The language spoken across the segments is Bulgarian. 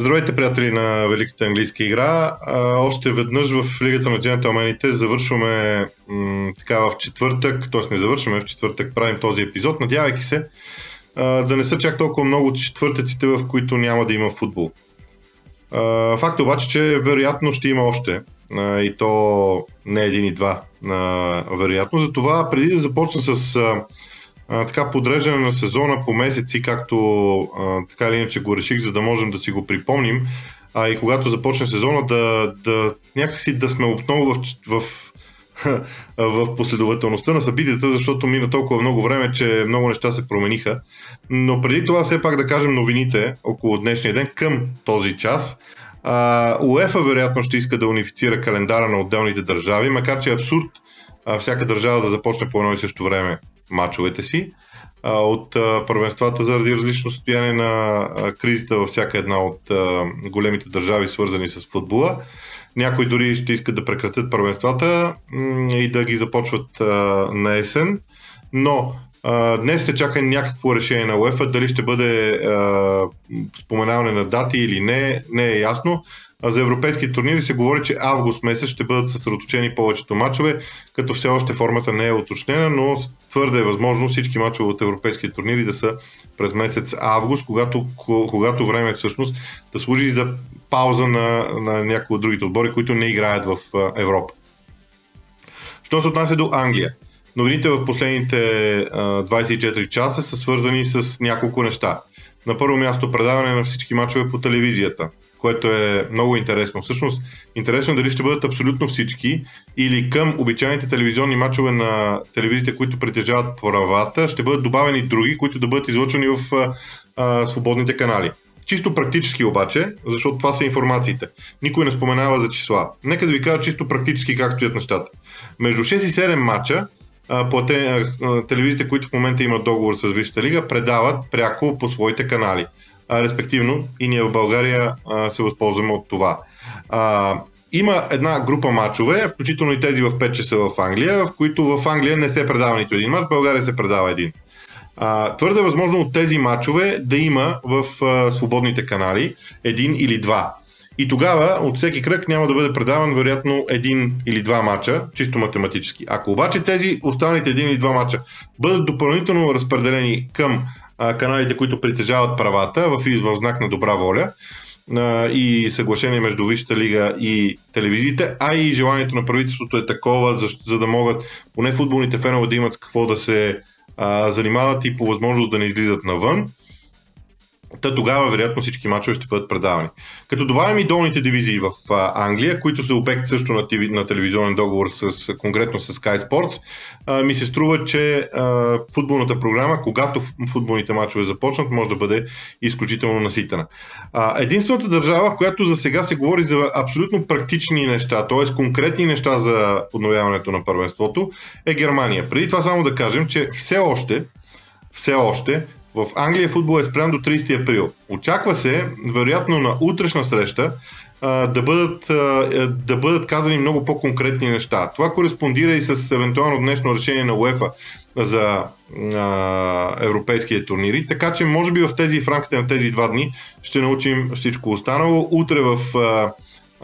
Здравейте, приятели на Великата английска игра. Още веднъж в Лигата на джентълмените завършваме така в четвъртък, т.е. не завършваме в четвъртък, правим този епизод, надявайки се да не са чак толкова много от четвъртъците, в които няма да има футбол. А, факт обаче, че вероятно ще има още и то не един и два а, вероятно. Затова преди да започна с така подреждане на сезона по месеци, както а, така или иначе го реших, за да можем да си го припомним, а и когато започне сезона да, да някакси да сме отново в, в, в последователността на събитията, защото мина толкова много време, че много неща се промениха. Но преди това все пак да кажем новините около днешния ден към този час. УЕФА вероятно ще иска да унифицира календара на отделните държави, макар че е абсурд а, всяка държава да започне по едно и също време мачовете си. От а, първенствата заради различно състояние на кризата във всяка една от големите държави, свързани с футбола. Някои дори ще искат да прекратят първенствата и да ги започват на есен. Но днес се чака някакво решение на УЕФА, дали ще бъде споменаване на дати или не, не е ясно. А за европейски турнири се говори, че август месец ще бъдат съсредоточени повечето мачове, като все още формата не е уточнена, но твърде е възможно всички мачове от европейски турнири да са през месец август, когато, когато време всъщност да служи за пауза на, на някои от другите отбори, които не играят в Европа. Що се отнася до Англия? Новините в последните 24 часа са свързани с няколко неща. На първо място предаване на всички мачове по телевизията което е много интересно. Всъщност, интересно е дали ще бъдат абсолютно всички или към обичайните телевизионни матчове на телевизиите, които притежават правата, ще бъдат добавени други, които да бъдат излъчвани в а, а, свободните канали. Чисто практически обаче, защото това са информациите. Никой не споменава за числа. Нека да ви кажа чисто практически как стоят нещата. Между 6 и 7 мача платени, телевизиите, които в момента имат договор с Висшата лига, предават пряко по своите канали а, респективно и ние в България а, се възползваме от това. А, има една група мачове, включително и тези в 5 часа в Англия, в които в Англия не се предава нито един мач, в България се предава един. А, твърде възможно от тези мачове да има в а, свободните канали един или два. И тогава от всеки кръг няма да бъде предаван вероятно един или два мача, чисто математически. Ако обаче тези останалите един или два мача бъдат допълнително разпределени към каналите, които притежават правата в, в знак на добра воля и съглашение между Висшата лига и телевизиите, а и желанието на правителството е такова, за, за да могат поне футболните фенове да имат с какво да се а, занимават и по възможност да не излизат навън. Та тогава, вероятно, всички мачове ще бъдат предавани. Като добавим и долните дивизии в Англия, които са обект също на, тиви, на телевизионен договор с, конкретно с Sky Sports, ми се струва, че футболната програма, когато футболните мачове започнат, може да бъде изключително наситена. Единствената държава, в която за сега се говори за абсолютно практични неща, т.е. конкретни неща за подновяването на първенството, е Германия. Преди това само да кажем, че все още все още в Англия футбол е спрян до 30 април. Очаква се, вероятно на утрешна среща, да бъдат, да бъдат казани много по-конкретни неща. Това кореспондира и с евентуално днешно решение на УЕФА за а, европейския турнири, така че може би в тези в рамките на тези два дни ще научим всичко останало. Утре в а,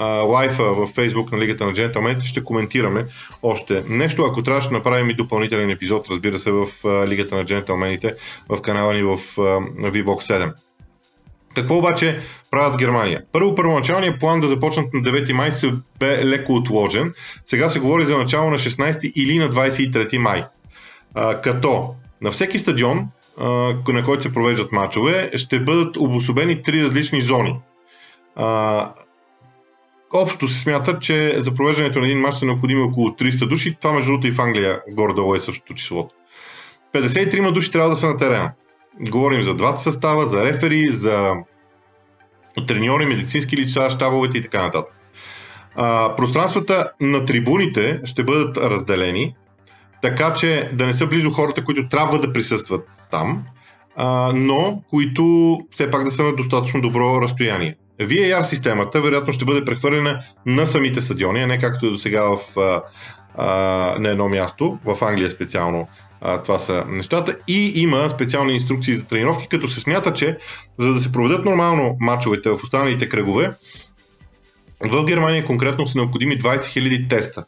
лайфа в Facebook на Лигата на джентълмените ще коментираме още нещо. Ако трябва, ще направим и допълнителен епизод, разбира се, в Лигата на джентълмените в канала ни в VBOX 7. Какво обаче правят Германия? Първо, първоначалният план да започнат на 9 май се бе леко отложен. Сега се говори за начало на 16 или на 23 май. Като на всеки стадион, на който се провеждат матчове, ще бъдат обособени три различни зони. Общо се смята, че за провеждането на един матч са необходими около 300 души. Това между другото и в Англия горе-долу е същото числото. 53 души трябва да са на терена. Говорим за двата състава, за рефери, за треньори, медицински лица, щабовете и така нататък. А, пространствата на трибуните ще бъдат разделени, така че да не са близо хората, които трябва да присъстват там, а, но които все пак да са на достатъчно добро разстояние. VAR системата вероятно ще бъде прехвърлена на самите стадиони, а не както е до сега в, а, а, на едно място, в Англия специално А, това са нещата. И има специални инструкции за тренировки, като се смята, че за да се проведат нормално матчовете в останалите кръгове, в Германия конкретно са необходими 20 000 теста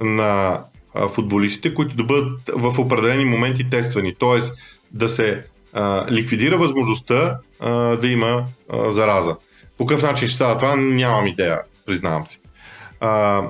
на футболистите, които да бъдат в определени моменти тествани. Тоест да се а, ликвидира възможността а, да има а, зараза. По какъв начин ще става това, нямам идея, признавам се. А,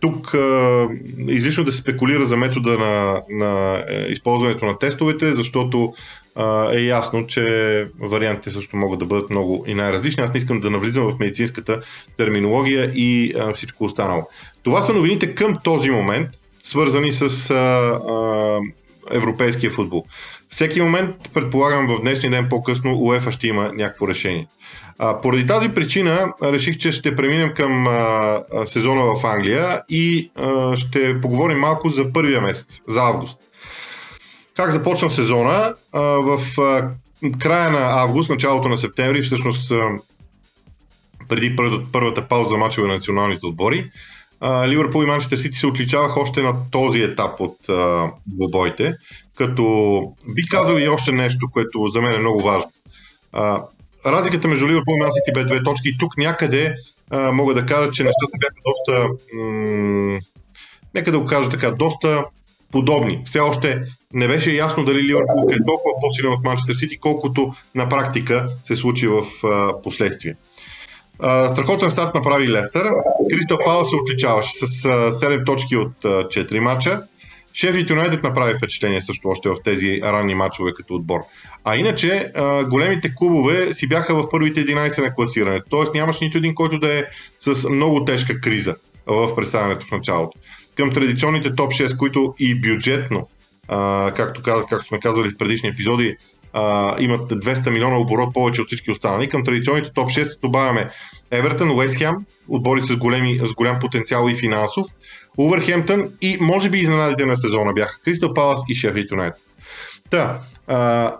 тук а, излишно да се спекулира за метода на, на е, използването на тестовете, защото а, е ясно, че вариантите също могат да бъдат много и най-различни. Аз не искам да навлизам в медицинската терминология и а, всичко останало. Това са новините към този момент, свързани с а, а, европейския футбол. Всеки момент, предполагам, в днешния ден по-късно УЕФА ще има някакво решение. А, поради тази причина реших, че ще преминем към а, сезона в Англия и а, ще поговорим малко за първия месец, за август. Как започна сезона? А, в а, края на август, началото на септември, всъщност а, преди първата, първата пауза за мачове на националните отбори, Ливърпул и Манчестър Сити се отличаваха още на този етап от двобоите, като бих казал и още нещо, което за мен е много важно. А, разликата между Ливърпул и Ман Сити бе две точки и тук някъде а, мога да кажа, че нещата бяха доста, м- нека да го кажа така, доста подобни. Все още не беше ясно дали Ливърпул ще е толкова по-силен от Манчестър Сити, колкото на практика се случи в а, последствие. А, страхотен старт направи Лестър. Кристал Пауъл се отличаваше с а, 7 точки от а, 4 мача. Шеф Юнайтед направи впечатление също още в тези ранни матчове като отбор. А иначе големите клубове си бяха в първите 11 на класиране. Тоест нямаш нито един, който да е с много тежка криза в представянето в началото. Към традиционните топ 6, които и бюджетно, както, както сме казвали в предишни епизоди, имат 200 милиона оборот повече от всички останали. Към традиционните топ 6 добавяме Евертън, Уест Хем, отбори с, големи, с голям потенциал и финансов, Увърхемптън и може би изненадите на сезона бяха Кристал Палас и Шеф Юнайтед. Та, а,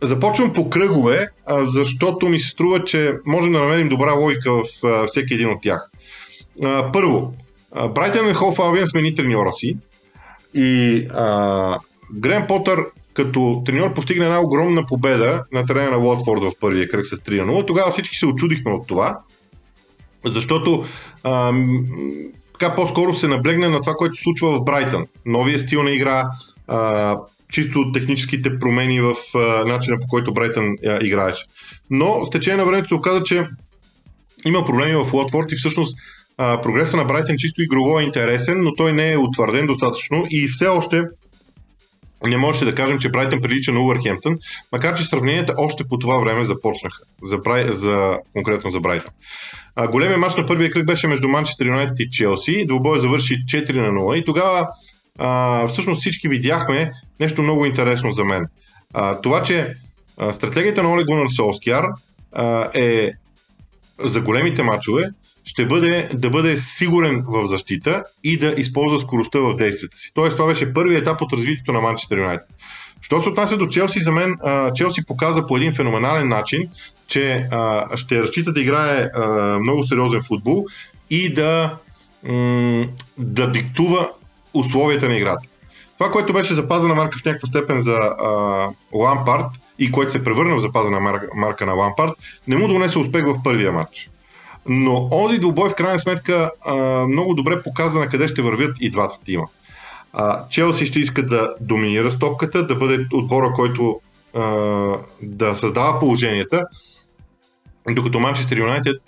започвам по кръгове, а, защото ми се струва, че можем да намерим добра логика в а, всеки един от тях. А, първо, Брайтън и Холф Албиан смени треньора си и а, Грен Потър като треньор постигна една огромна победа на терена на Уотфорд в първия кръг с 3-0. Тогава всички се очудихме от това, защото а, така по-скоро се наблегна на това, което случва в Брайтън. Новия стил на игра, а, чисто техническите промени в а, начина по който Брайтън а, играеше. Но с течение на времето се оказа, че има проблеми в Уотфорд и всъщност а, прогреса на Брайтън чисто игрово е интересен, но той не е утвърден достатъчно и все още не можеше да кажем, че Брайтън прилича на Увърхемптън, макар че сравненията още по това време започнаха, за, за, конкретно за Брайтън. А, големия матч на първия кръг беше между Манчестър Юнайтед и Челси. Двубой завърши 4 на 0 и тогава а, всъщност всички видяхме нещо много интересно за мен. А, това, че а, стратегията на Оле Солскияр е за големите матчове ще бъде да бъде сигурен в защита и да използва скоростта в действията си. Тоест, това беше първият етап от развитието на Манчестър Юнайтед. Що се отнася до Челси, за мен Челси показа по един феноменален начин, че ще разчита да играе много сериозен футбол и да, да диктува условията на играта. Това, което беше запазена марка в някаква степен за Лампард и което се превърна в запазена марка на Лампард, не му донесе успех в първия матч. Но онзи двубой в крайна сметка много добре показа на къде ще вървят и двата тима. Челси ще иска да доминира стопката, да бъде отбора, който да създава положенията, докато Манчестър Юнайтед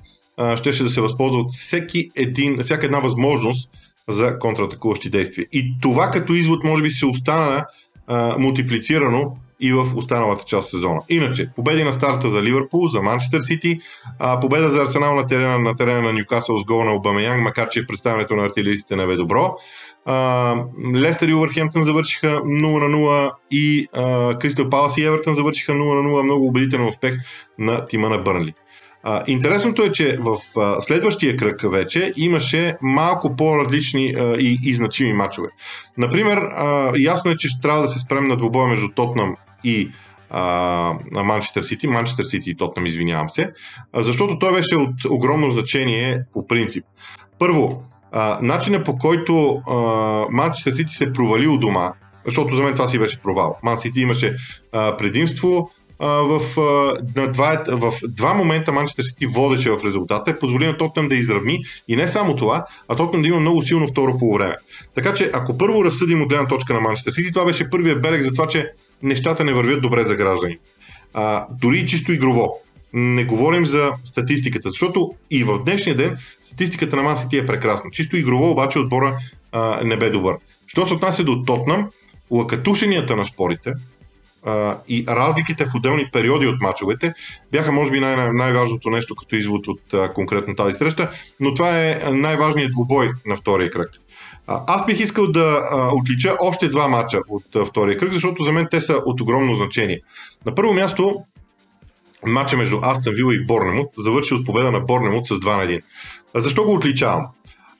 ще да се възползва от всеки един, всяка една възможност за контратакуващи действия. И това като извод може би се остана а, мултиплицирано и в останалата част от сезона. Иначе, победи на старта за Ливърпул, за Манчестър Сити, победа за Арсенал на терена на, терена на Ньюкасъл с гол на Обамеянг, макар че представянето на артилеристите не бе добро. Лестър и Увърхемптън завършиха 0 на 0 и Кристал Палас и Евертън завършиха 0 на 0. Много убедителен успех на тима на Бърнли. А, интересното е, че в а, следващия кръг вече имаше малко по-различни а, и, и значими матчове. Например, а, ясно е, че ще трябва да се спрем на двубоя между Тотнам и Манчестър Сити, Манчестър Сити и Тотнам, извинявам се, защото той беше от огромно значение по принцип. Първо, начина по който Манчестър Сити се провали у дома защото за мен това си беше провал. Ман Сити имаше а, предимство, в, на два, в два момента Манчестър Сити водеше в резултата, е позволи на Тотнем да изравни и не само това, а Тотнем да има много силно второ по време. Така че ако първо разсъдим от гледна точка на Манчестър Сити, това беше първият белег за това, че нещата не вървят добре за граждани. А, дори и чисто игрово. Не говорим за статистиката, защото и в днешния ден статистиката на Ман Сити е прекрасна. Чисто игрово обаче отбора а, не бе добър. Що се отнася до Тотнам, лакатушенията на спорите, и разликите в отделни периоди от мачовете бяха може би най- най-важното нещо като извод от а, конкретно тази среща, но това е най-важният двубой на втория кръг. А, аз бих искал да а, отлича още два мача от а, втория кръг, защото за мен те са от огромно значение. На първо място матча между Астън Вила и Борнемут, завършил с победа на Борнемут с 2 на 1. А защо го отличавам?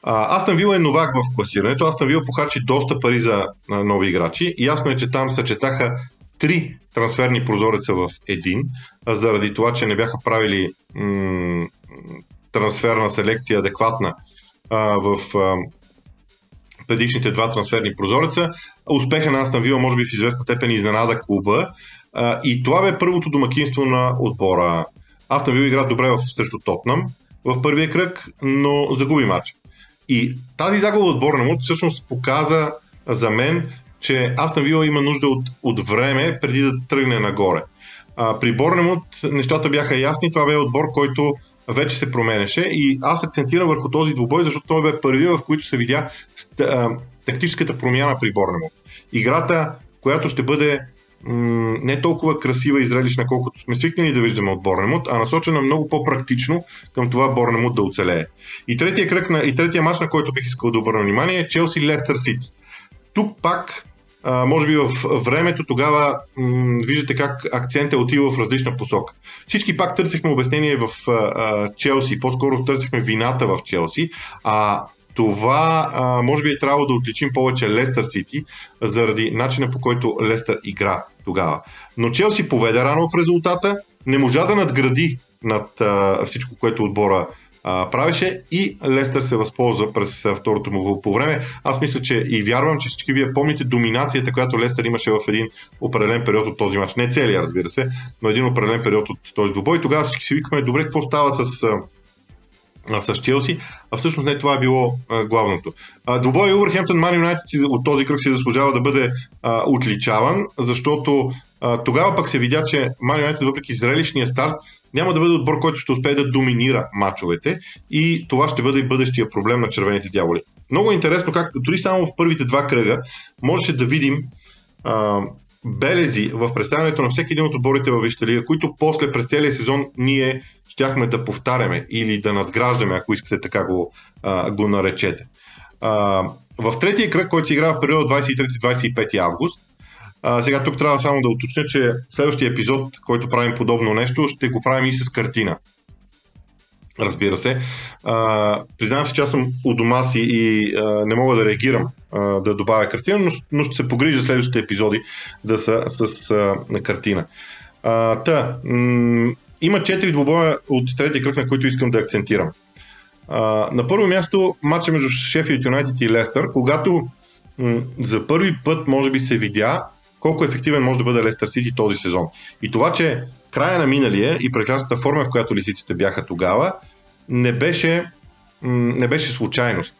Астън Вила е новак в класирането. Астън Вила похарчи доста пари за нови играчи. Ясно е, че там съчетаха три трансферни прозореца в един, заради това, че не бяха правили м- трансферна селекция адекватна а, в а, предишните два трансферни прозореца. Успеха на Астан Вила може би в известна степен изненада клуба а, и това бе първото домакинство на отбора. Астан Вила игра добре в, срещу Тотнам в първия кръг, но загуби матч. И тази загуба от Борнемут всъщност показа за мен че Астан Вила има нужда от, от време преди да тръгне нагоре. А, при Борнемут нещата бяха ясни, това бе отбор, който вече се променеше и аз акцентирам върху този двубой, защото той бе първия, в който се видя тактическата промяна при Борнемут. Играта, която ще бъде не толкова красива и зрелищна, колкото сме свикнали да виждаме от Борнемут, а насочена много по-практично към това Борнемут да оцелее. И третия, кръг на, и третия мач, на който бих искал да обърна внимание е Челси Лестър Сити. Тук пак а, може би в времето тогава м- виждате как акцент е отива в различна посока. Всички пак търсихме обяснение в а, Челси, по-скоро търсихме вината в Челси, а това а, може би е трябвало да отличим повече Лестър Сити, заради начина по който Лестър игра тогава. Но Челси поведе рано в резултата, не можа да надгради над а, всичко, което отбора а, правеше и Лестър се възползва през второто му по време. Аз мисля, че и вярвам, че всички вие помните доминацията, която Лестър имаше в един определен период от този матч. Не целият, разбира се, но един определен период от този двубой. Тогава всички си викаме, добре, какво става с с Челси, а всъщност не това е било а, главното. Двубой Увърхемптън Ман Юнайтед от този кръг си заслужава да бъде а, отличаван, защото а, тогава пък се видя, че Ман Юнайтед, въпреки зрелищния старт, няма да бъде отбор, който ще успее да доминира мачовете и това ще бъде и бъдещия проблем на червените дяволи. Много е интересно как дори само в първите два кръга можеше да видим а, белези в представянето на всеки един от отборите във Висшата които после през целия сезон ние щяхме да повтаряме или да надграждаме, ако искате така го, а, го наречете. А, в третия кръг, който се играе в период 23-25 август, а, сега тук трябва само да уточня, че следващия епизод, който правим подобно нещо, ще го правим и с картина. Разбира се. А, признавам се, че аз съм у дома си и а, не мога да реагирам а, да добавя картина, но, но ще се погрижа следващите епизоди да са с а, на картина. А, та, м- има четири двубоя от третия кръг, на които искам да акцентирам. А, на първо място матча между Шефилд Юнайтед и Лестър, когато м- за първи път може би се видя колко ефективен може да бъде Лестър Сити този сезон. И това, че края на миналия и прекрасната форма, в която лисиците бяха тогава, не беше, не беше случайност.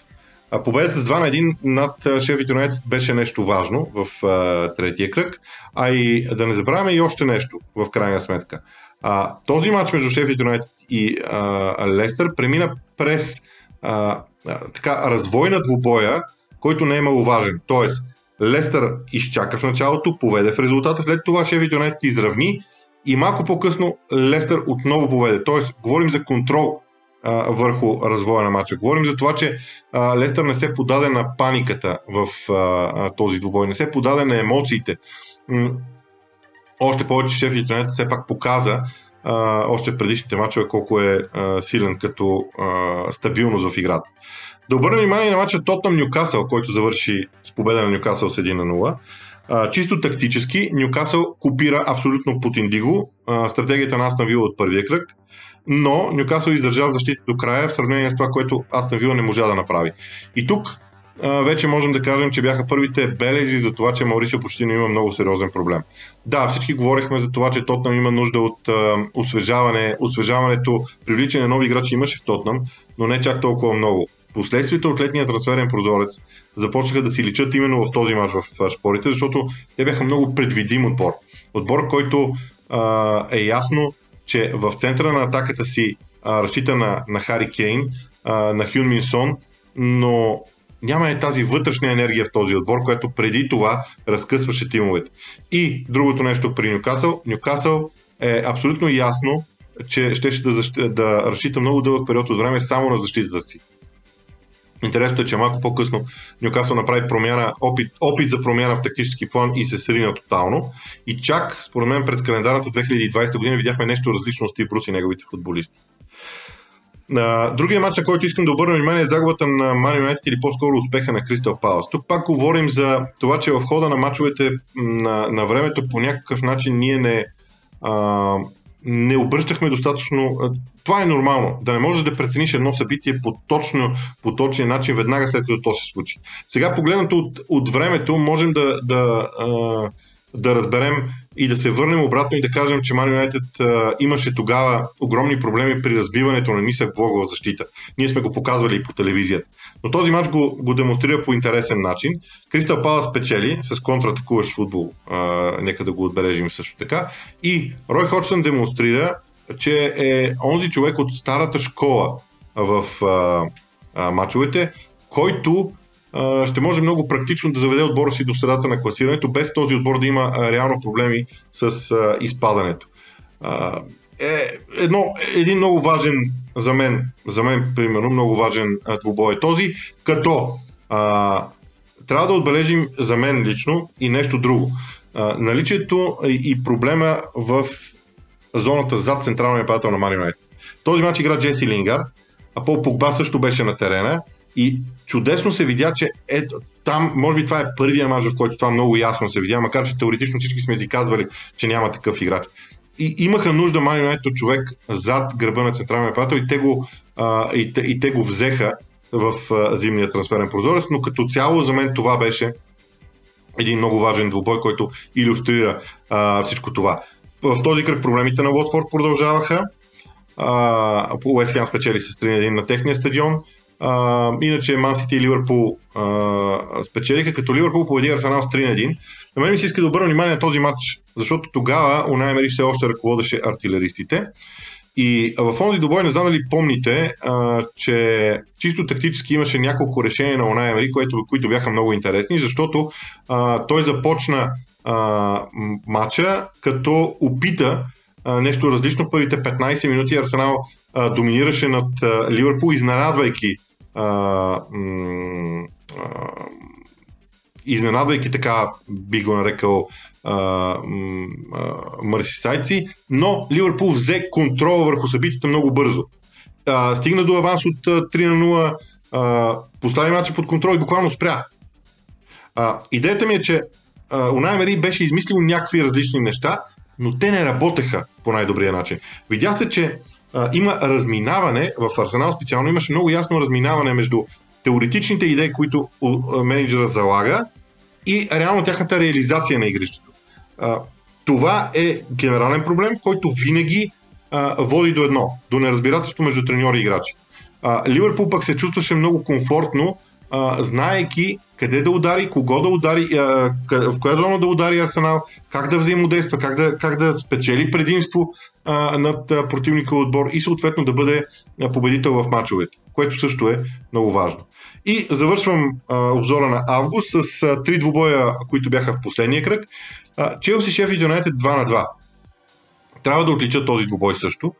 А победата с 2 на 1 над Шефит Юнайтед беше нещо важно в а, третия кръг, а и да не забравяме и още нещо в крайна сметка. А, този матч между Шефит Юнайтед и а, Лестър премина през а, а, така, развой на двубоя, който не е маловажен. Тоест, Лестър изчака в началото, поведе в резултата, след това Шефит Юнайтед изравни и малко по-късно Лестър отново поведе. Тоест, говорим за контрол а, върху развоя на матча. Говорим за това, че а, Лестър не се подаде на паниката в а, този двубой, не се подаде на емоциите. М- още повече Шефит Юнайтед все пак показа а, още в предишните мачове колко е а, силен като а, стабилност в играта. Да обърнем внимание на матча Тотнам Нюкасъл, който завърши с победа на Нюкасъл с 1 на 0. А, чисто тактически Нюкасъл копира абсолютно под Индиго а, стратегията на Астан Вила от първия кръг, но Нюкасъл издържа в защита до края в сравнение с това, което Астан Вила не можа да направи. И тук вече можем да кажем, че бяха първите белези за това, че Маурисио почти не има много сериозен проблем. Да, всички говорихме за това, че Тотнам има нужда от а, освежаване. Освежаването, привличане на нови играчи имаше в Тотнам, но не чак толкова много. Последствията от летния трансферен прозорец започнаха да си личат именно в този мач в шпорите, защото те бяха много предвидим отбор. Отбор, който а, е ясно, че в центъра на атаката си а, разчита на, на Хари Кейн, а, на Хюн Минсон, но няма е тази вътрешна енергия в този отбор, която преди това разкъсваше тимовете. И другото нещо при Нюкасъл. Нюкасъл е абсолютно ясно, че ще, ще да, защ... да разчита много дълъг период от време само на защитата си. Интересното е, че малко по-късно Нюкасъл направи промяна, опит, опит за промяна в тактически план и се срина тотално. И чак, според мен, през календарната 2020 година видяхме нещо различно от Стив и неговите футболисти. Другия матч, на който искам да обърна внимание е загубата на Man United или по-скоро успеха на Кристал Палас. Тук пак говорим за това, че в хода на мачовете на, на времето по някакъв начин ние не, а, не обръщахме достатъчно. Това е нормално. Да не можеш да прецениш едно събитие по, точно, по точния начин веднага след като то се случи. Сега погледнато от, от времето можем да, да, да разберем и да се върнем обратно и да кажем, че Man United имаше тогава огромни проблеми при разбиването на нисък блок в защита. Ние сме го показвали и по телевизията. Но този матч го, го демонстрира по интересен начин. Кристал Палас спечели с контратакуващ футбол. А, нека да го отбележим също така. И Рой Ходжсън демонстрира, че е онзи човек от старата школа в а, а, мачовете, който ще може много практично да заведе отбора си до средата на класирането, без този отбор да има реално проблеми с изпадането. Е, едно, един много важен за мен, за мен, примерно, много важен двубой е този, като а, трябва да отбележим за мен лично и нещо друго. А, наличието и проблема в зоната зад централния нападател на Мари В този матч игра Джеси Лингард, а Пол Погба също беше на терена и чудесно се видя, че ето, там, може би това е първия мач, в който това много ясно се видя, макар че теоретично всички сме си казвали, че няма такъв играч. И имаха нужда Юнайтед човек зад гърба на централния нападател и те го, а, и, те, и те го взеха в а, зимния трансферен прозорец, но като цяло за мен това беше един много важен двубой, който иллюстрира а, всичко това. В този кръг проблемите на Уотфорд продължаваха. Уест Хем спечели с 3-1 на техния стадион. А, иначе Ман Сити и Ливърпул спечелиха, като Ливърпул победи Арсенал с 3 на 1. На мен ми се иска да обърна внимание на този матч, защото тогава Унай Емери все още ръководеше артилеристите. И в онзи добой не знам дали помните, а, че чисто тактически имаше няколко решения на Унай Емери, които, които бяха много интересни, защото а, той започна а, матча, като опита а, нещо различно. Първите 15 минути Арсенал а, доминираше над а, Ливърпул, изненадвайки а, м- а, изненадвайки така, би го нарекал марсистайци, но Ливърпул взе контрол върху събитията много бързо. А, стигна до аванс от 3 на 0, а, постави мача под контрол и буквално спря. А, идеята ми е, че Унай Мери беше измислил някакви различни неща, но те не работеха по най-добрия начин. Видя се, че има разминаване, в Арсенал специално имаше много ясно разминаване между теоретичните идеи, които менеджера залага и реално тяхната реализация на игрището. Това е генерален проблем, който винаги води до едно, до неразбирателство между треньори и играчи. А, Ливърпул пък се чувстваше много комфортно, а, знаеки къде да удари, кого да удари, а, в коя зона да удари Арсенал, как да взаимодейства, как да, как да спечели предимство а, над противника отбор и съответно да бъде победител в мачовете, което също е много важно. И завършвам а, обзора на август с а, три двубоя, които бяха в последния кръг. Челси Шеф и Юнайтед 2 на 2. Трябва да отлича този двубой също,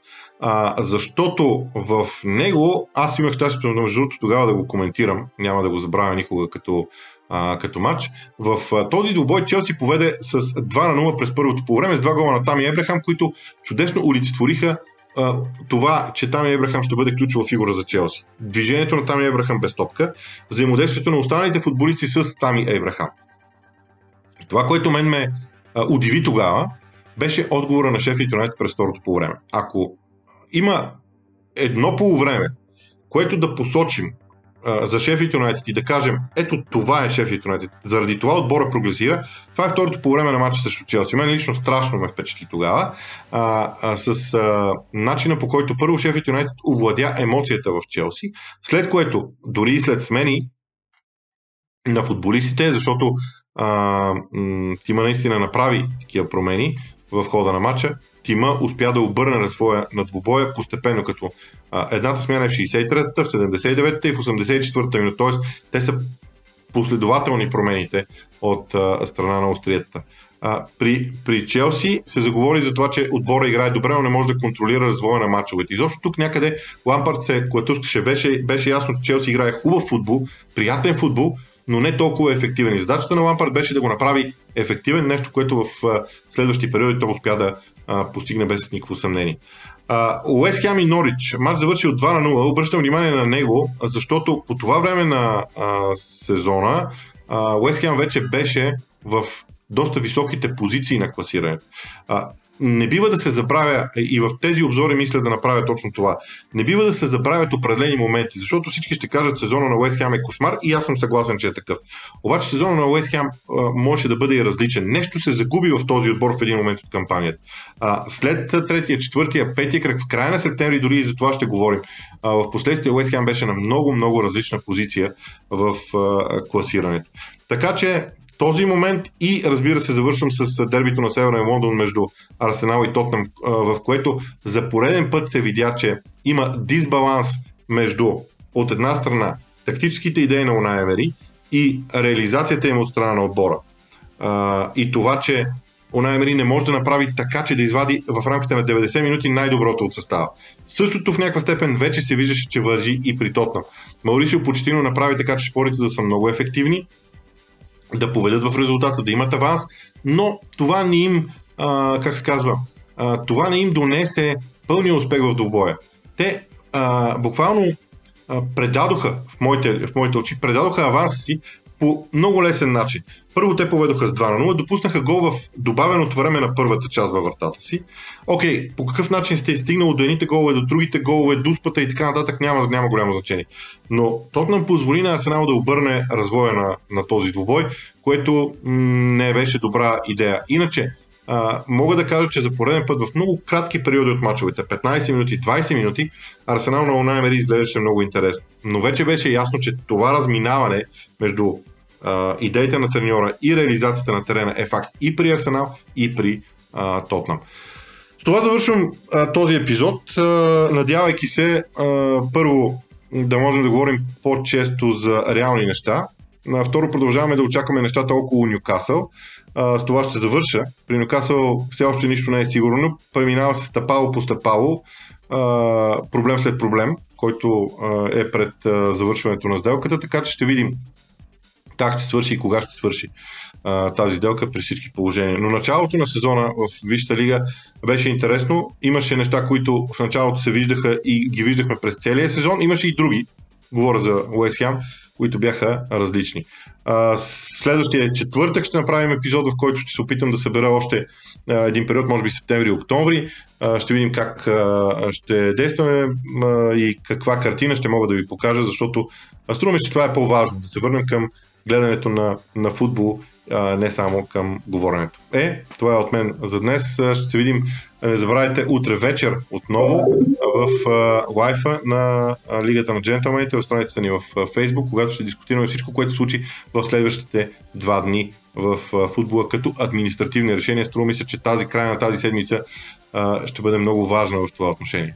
а, защото в него аз имах щастието, между другото, тогава да го коментирам, няма да го забравя никога като, а, като матч. В а, този двубой Челси поведе с 2 на 0 през първото по време с два гола на Тами Ебрахам, които чудесно олицетвориха това, че Тами Ебрахам ще бъде ключова фигура за Челси. Движението на Тами Ебрахам без топка, взаимодействието на останалите футболисти с Тами Ебрахам. Това, което мен ме удиви тогава, беше отговора на шеф Юнайтед през второто по време. Ако има едно по време, което да посочим а, за Шеф Юнайтед и да кажем, ето това е Шеф Юнайтед, заради това отбора прогресира, това е второто по на матча срещу Челси. Мен лично страшно ме впечатли тогава, а, а, с а, начина по който първо Шеф Юнайтед овладя емоцията в Челси, след което, дори и след смени на футболистите, защото а, м- Тима наистина направи такива промени в хода на матча, Тима успя да обърне развоя на двубоя постепенно, като а, едната смяна е в 63-та, в 79-та и в 84-та минута. Тоест, те са последователни промените от а, страна на Австриятата. А, при, при Челси се заговори за това, че отбора играе добре, но не може да контролира развоя на мачовете. Изобщо тук някъде Лампард се клатушкаше, беше, беше ясно, че Челси играе хубав футбол, приятен футбол, но не толкова ефективен. И задачата на Лампард беше да го направи ефективен, нещо, което в следващи периоди той успя да постигне без никакво съмнение. Уест Хем и Норич. Матч завърши от 2 на 0. Обръщам внимание на него, защото по това време на а, сезона Уест Хем вече беше в доста високите позиции на класирането. Не бива да се забравя, и в тези обзори мисля да направя точно това, не бива да се забравят определени моменти, защото всички ще кажат сезона на Уест Хем е кошмар и аз съм съгласен, че е такъв. Обаче сезона на Уест Хем може да бъде и различен. Нещо се загуби в този отбор в един момент от кампанията. А, след третия, четвъртия, петия кръг, в края на септември, дори и за това ще говорим, а, в последствие Уест Хем беше на много, много различна позиция в а, класирането. Така че този момент и разбира се завършвам с дербито на Северен Лондон между Арсенал и Тотнам, в което за пореден път се видя, че има дисбаланс между от една страна тактическите идеи на Унай и реализацията им от страна на отбора. И това, че Унай Емери не може да направи така, че да извади в рамките на 90 минути най-доброто от състава. Същото в някаква степен вече се виждаше, че вържи и при Тотнам. Маурисио Почетино направи така, че спорите да са много ефективни, да поведат в резултата, да имат аванс, но това не им, а, как се казва, а, това не им донесе пълния успех в двубоя. Те а, буквално предадоха, в моите, в моите очи, предадоха аванса си по много лесен начин. Първо те поведоха с 2 на 0, допуснаха гол в добавеното време на първата част във вратата си. Окей, по какъв начин сте стигнали до едните голове, до другите голове, дуспата и така нататък, няма, няма голямо значение. Но Тотнам позволи на Арсенал да обърне развоя на, на този двубой, което м- не беше добра идея. Иначе, а, мога да кажа, че за пореден път в много кратки периоди от мачовете, 15 минути, 20 минути, Арсенал на Унаймери изглеждаше много интересно. Но вече беше ясно, че това разминаване между а, идеите на треньора и реализацията на терена е факт и при Арсенал, и при а, Тотнам. С това завършвам а, този епизод, а, надявайки се а, първо да можем да говорим по-често за реални неща. На второ продължаваме да очакваме нещата около Нюкасъл. А, с това ще завърша. При Нюкасъл все още нищо не е сигурно. Преминава се стъпало по стъпало, а, проблем след проблем, който а, е пред а, завършването на сделката, така че ще видим как ще свърши и кога ще свърши а, тази сделка при всички положения. Но началото на сезона в Висшата лига беше интересно. Имаше неща, които в началото се виждаха и ги виждахме през целия сезон. Имаше и други. Говоря за Уест Хем, които бяха различни. А, следващия четвъртък ще направим епизод, в който ще се опитам да събера още а, един период, може би септември-октомври. ще видим как а, ще действаме а, и каква картина ще мога да ви покажа, защото струва че това е по-важно. Да се върнем към гледането на, на футбол, а, не само към говоренето. Е, това е от мен за днес. Ще се видим, не забравяйте, утре вечер отново в а, лайфа на а, Лигата на джентълмените, в страницата ни в Фейсбук, когато ще дискутираме всичко, което се случи в следващите два дни в футбола като административни решения. Струва ми се, че тази края на тази седмица ще бъде много важна в това отношение.